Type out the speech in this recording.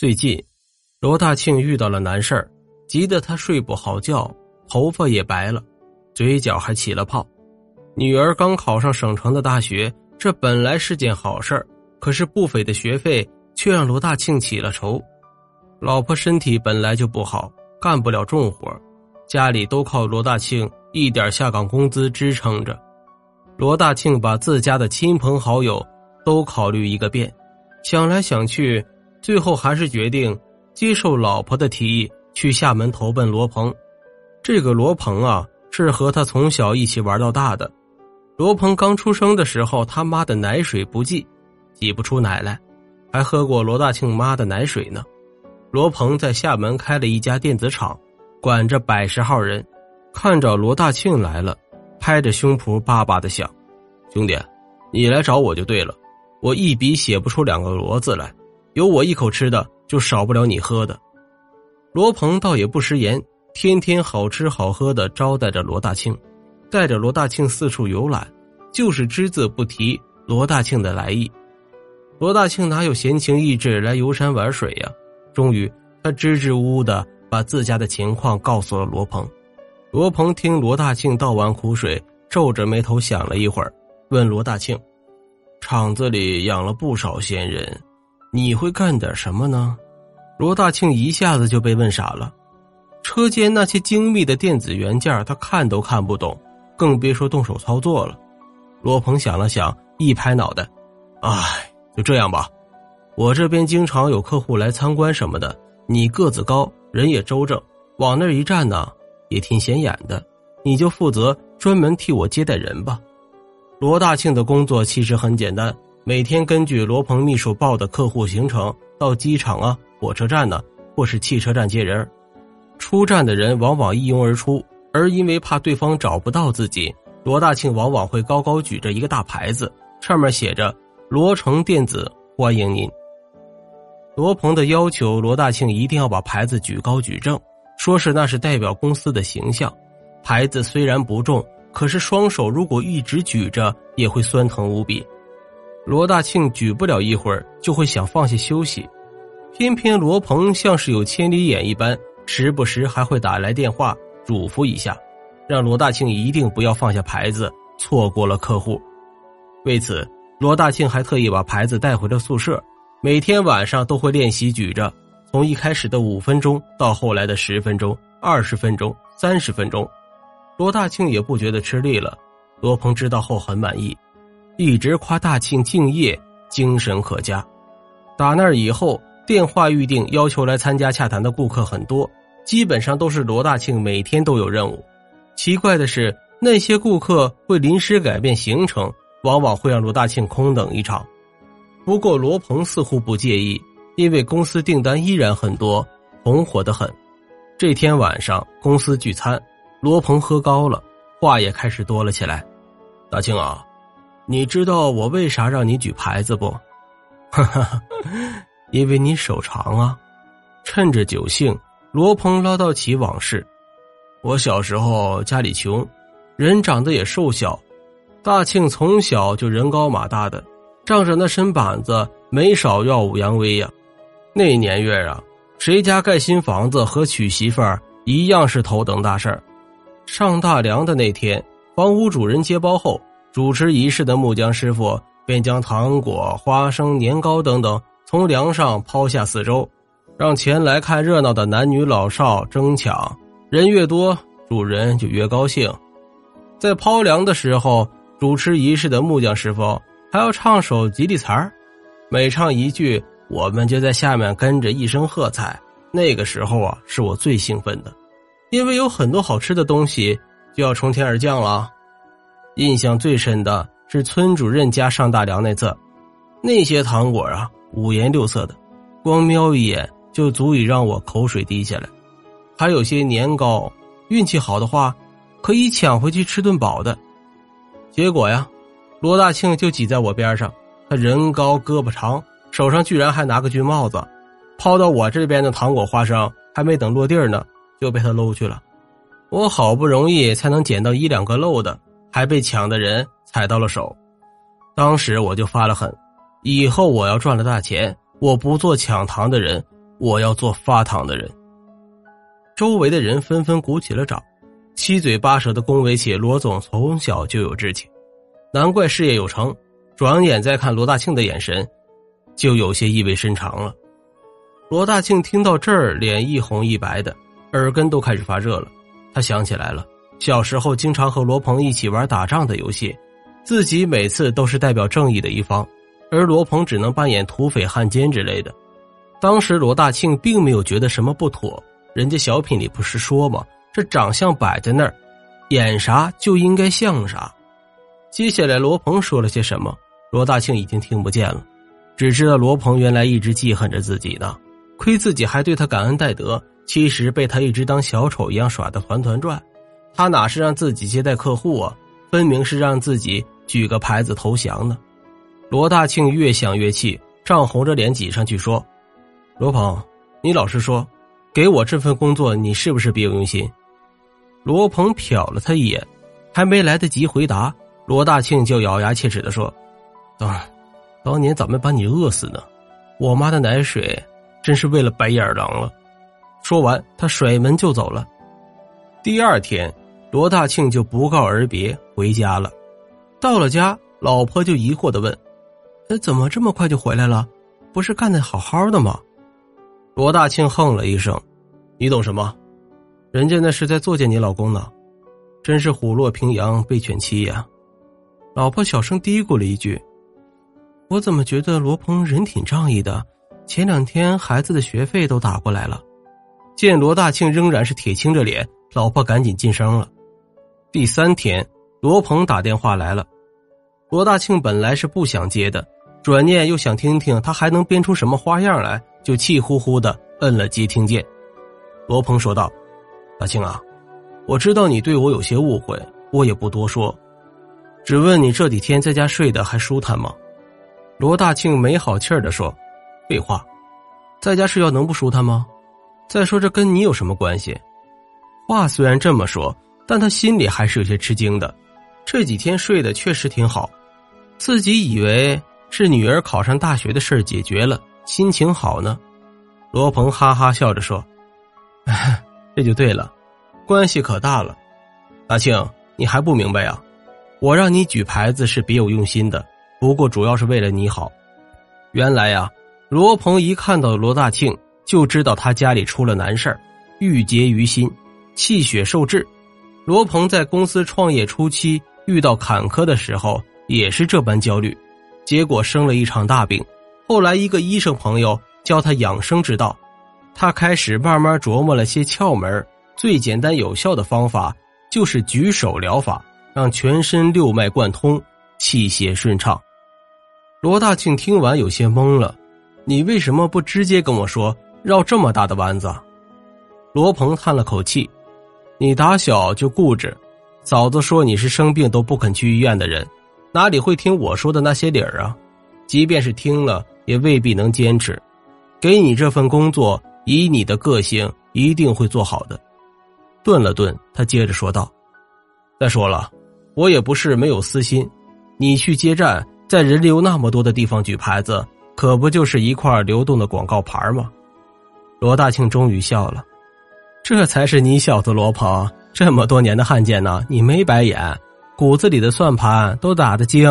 最近，罗大庆遇到了难事儿，急得他睡不好觉，头发也白了，嘴角还起了泡。女儿刚考上省城的大学，这本来是件好事儿，可是不菲的学费却让罗大庆起了愁。老婆身体本来就不好，干不了重活，家里都靠罗大庆一点下岗工资支撑着。罗大庆把自家的亲朋好友都考虑一个遍，想来想去。最后还是决定接受老婆的提议，去厦门投奔罗鹏。这个罗鹏啊，是和他从小一起玩到大的。罗鹏刚出生的时候，他妈的奶水不济，挤不出奶来，还喝过罗大庆妈的奶水呢。罗鹏在厦门开了一家电子厂，管着百十号人。看着罗大庆来了，拍着胸脯巴巴的想：“兄弟，你来找我就对了，我一笔写不出两个罗字来。”有我一口吃的，就少不了你喝的。罗鹏倒也不食言，天天好吃好喝的招待着罗大庆，带着罗大庆四处游览，就是只字不提罗大庆的来意。罗大庆哪有闲情逸致来游山玩水呀？终于，他支支吾吾的把自家的情况告诉了罗鹏。罗鹏听罗大庆倒完苦水，皱着眉头想了一会儿，问罗大庆：“厂子里养了不少闲人。”你会干点什么呢？罗大庆一下子就被问傻了。车间那些精密的电子元件，他看都看不懂，更别说动手操作了。罗鹏想了想，一拍脑袋：“哎，就这样吧。我这边经常有客户来参观什么的，你个子高，人也周正，往那一站呢，也挺显眼的。你就负责专门替我接待人吧。”罗大庆的工作其实很简单。每天根据罗鹏秘书报的客户行程到机场啊、火车站呢，或是汽车站接人。出站的人往往一拥而出，而因为怕对方找不到自己，罗大庆往往会高高举着一个大牌子，上面写着“罗成电子欢迎您”。罗鹏的要求，罗大庆一定要把牌子举高举正，说是那是代表公司的形象。牌子虽然不重，可是双手如果一直举着，也会酸疼无比。罗大庆举不了一会儿，就会想放下休息，偏偏罗鹏像是有千里眼一般，时不时还会打来电话嘱咐一下，让罗大庆一定不要放下牌子，错过了客户。为此，罗大庆还特意把牌子带回了宿舍，每天晚上都会练习举着，从一开始的五分钟到后来的十分钟、二十分钟、三十分钟，罗大庆也不觉得吃力了。罗鹏知道后很满意。一直夸大庆敬业、精神可嘉。打那以后，电话预定要求来参加洽谈的顾客很多，基本上都是罗大庆每天都有任务。奇怪的是，那些顾客会临时改变行程，往往会让罗大庆空等一场。不过罗鹏似乎不介意，因为公司订单依然很多，红火的很。这天晚上公司聚餐，罗鹏喝高了，话也开始多了起来。大庆啊。你知道我为啥让你举牌子不？哈哈哈，因为你手长啊！趁着酒兴，罗鹏唠叨起往事。我小时候家里穷，人长得也瘦小。大庆从小就人高马大的，仗着那身板子，没少耀武扬威呀。那年月啊，谁家盖新房子和娶媳妇儿一样是头等大事儿。上大梁的那天，房屋主人接包后。主持仪式的木匠师傅便将糖果、花生、年糕等等从梁上抛下四周，让前来看热闹的男女老少争抢。人越多，主人就越高兴。在抛梁的时候，主持仪式的木匠师傅还要唱首吉利词儿，每唱一句，我们就在下面跟着一声喝彩。那个时候啊，是我最兴奋的，因为有很多好吃的东西就要从天而降了。印象最深的是村主任家上大梁那次，那些糖果啊，五颜六色的，光瞄一眼就足以让我口水滴下来。还有些年糕，运气好的话，可以抢回去吃顿饱的。结果呀，罗大庆就挤在我边上，他人高胳膊长，手上居然还拿个军帽子，抛到我这边的糖果花生还没等落地呢，就被他搂去了。我好不容易才能捡到一两个漏的。还被抢的人踩到了手，当时我就发了狠，以后我要赚了大钱，我不做抢糖的人，我要做发糖的人。”周围的人纷纷鼓起了掌，七嘴八舌的恭维起罗总从小就有志气，难怪事业有成。转眼再看罗大庆的眼神，就有些意味深长了。罗大庆听到这儿，脸一红一白的，耳根都开始发热了。他想起来了，小时候经常和罗鹏一起玩打仗的游戏，自己每次都是代表正义的一方，而罗鹏只能扮演土匪、汉奸之类的。当时罗大庆并没有觉得什么不妥，人家小品里不是说吗？这长相摆在那儿，演啥就应该像啥。接下来罗鹏说了些什么？罗大庆已经听不见了，只知道罗鹏原来一直记恨着自己呢，亏自己还对他感恩戴德，其实被他一直当小丑一样耍的团团转。他哪是让自己接待客户啊，分明是让自己举个牌子投降呢。罗大庆越想越气，涨红着脸挤上去说：“罗鹏，你老实说，给我这份工作，你是不是别有用心？”罗鹏瞟了他一眼，还没来得及回答，罗大庆就咬牙切齿的说。当当年咋没把你饿死呢？我妈的奶水真是喂了白眼狼了。说完，他甩门就走了。第二天，罗大庆就不告而别回家了。到了家，老婆就疑惑的问：“哎，怎么这么快就回来了？不是干的好好的吗？”罗大庆哼了一声：“你懂什么？人家那是在作践你老公呢，真是虎落平阳被犬欺呀。”老婆小声嘀咕了一句。我怎么觉得罗鹏人挺仗义的？前两天孩子的学费都打过来了。见罗大庆仍然是铁青着脸，老婆赶紧噤声了。第三天，罗鹏打电话来了。罗大庆本来是不想接的，转念又想听听他还能编出什么花样来，就气呼呼的摁了接听键。罗鹏说道：“大庆啊，我知道你对我有些误会，我也不多说，只问你这几天在家睡得还舒坦吗？”罗大庆没好气儿的说：“废话，在家睡觉能不舒坦吗？再说这跟你有什么关系？”话虽然这么说，但他心里还是有些吃惊的。这几天睡得确实挺好，自己以为是女儿考上大学的事解决了，心情好呢。罗鹏哈哈笑着说：“这就对了，关系可大了。大庆，你还不明白啊？我让你举牌子是别有用心的。”不过主要是为了你好。原来呀，罗鹏一看到罗大庆就知道他家里出了难事儿，郁结于心，气血受制。罗鹏在公司创业初期遇到坎坷的时候也是这般焦虑，结果生了一场大病。后来一个医生朋友教他养生之道，他开始慢慢琢磨了些窍门。最简单有效的方法就是举手疗法，让全身六脉贯通，气血顺畅。罗大庆听完有些懵了，你为什么不直接跟我说，绕这么大的弯子？罗鹏叹了口气，你打小就固执，嫂子说你是生病都不肯去医院的人，哪里会听我说的那些理儿啊？即便是听了，也未必能坚持。给你这份工作，以你的个性，一定会做好的。顿了顿，他接着说道：“再说了，我也不是没有私心，你去接站。”在人流那么多的地方举牌子，可不就是一块流动的广告牌吗？罗大庆终于笑了，这才是你小子罗鹏这么多年的汉奸呢！你没白演，骨子里的算盘都打得精。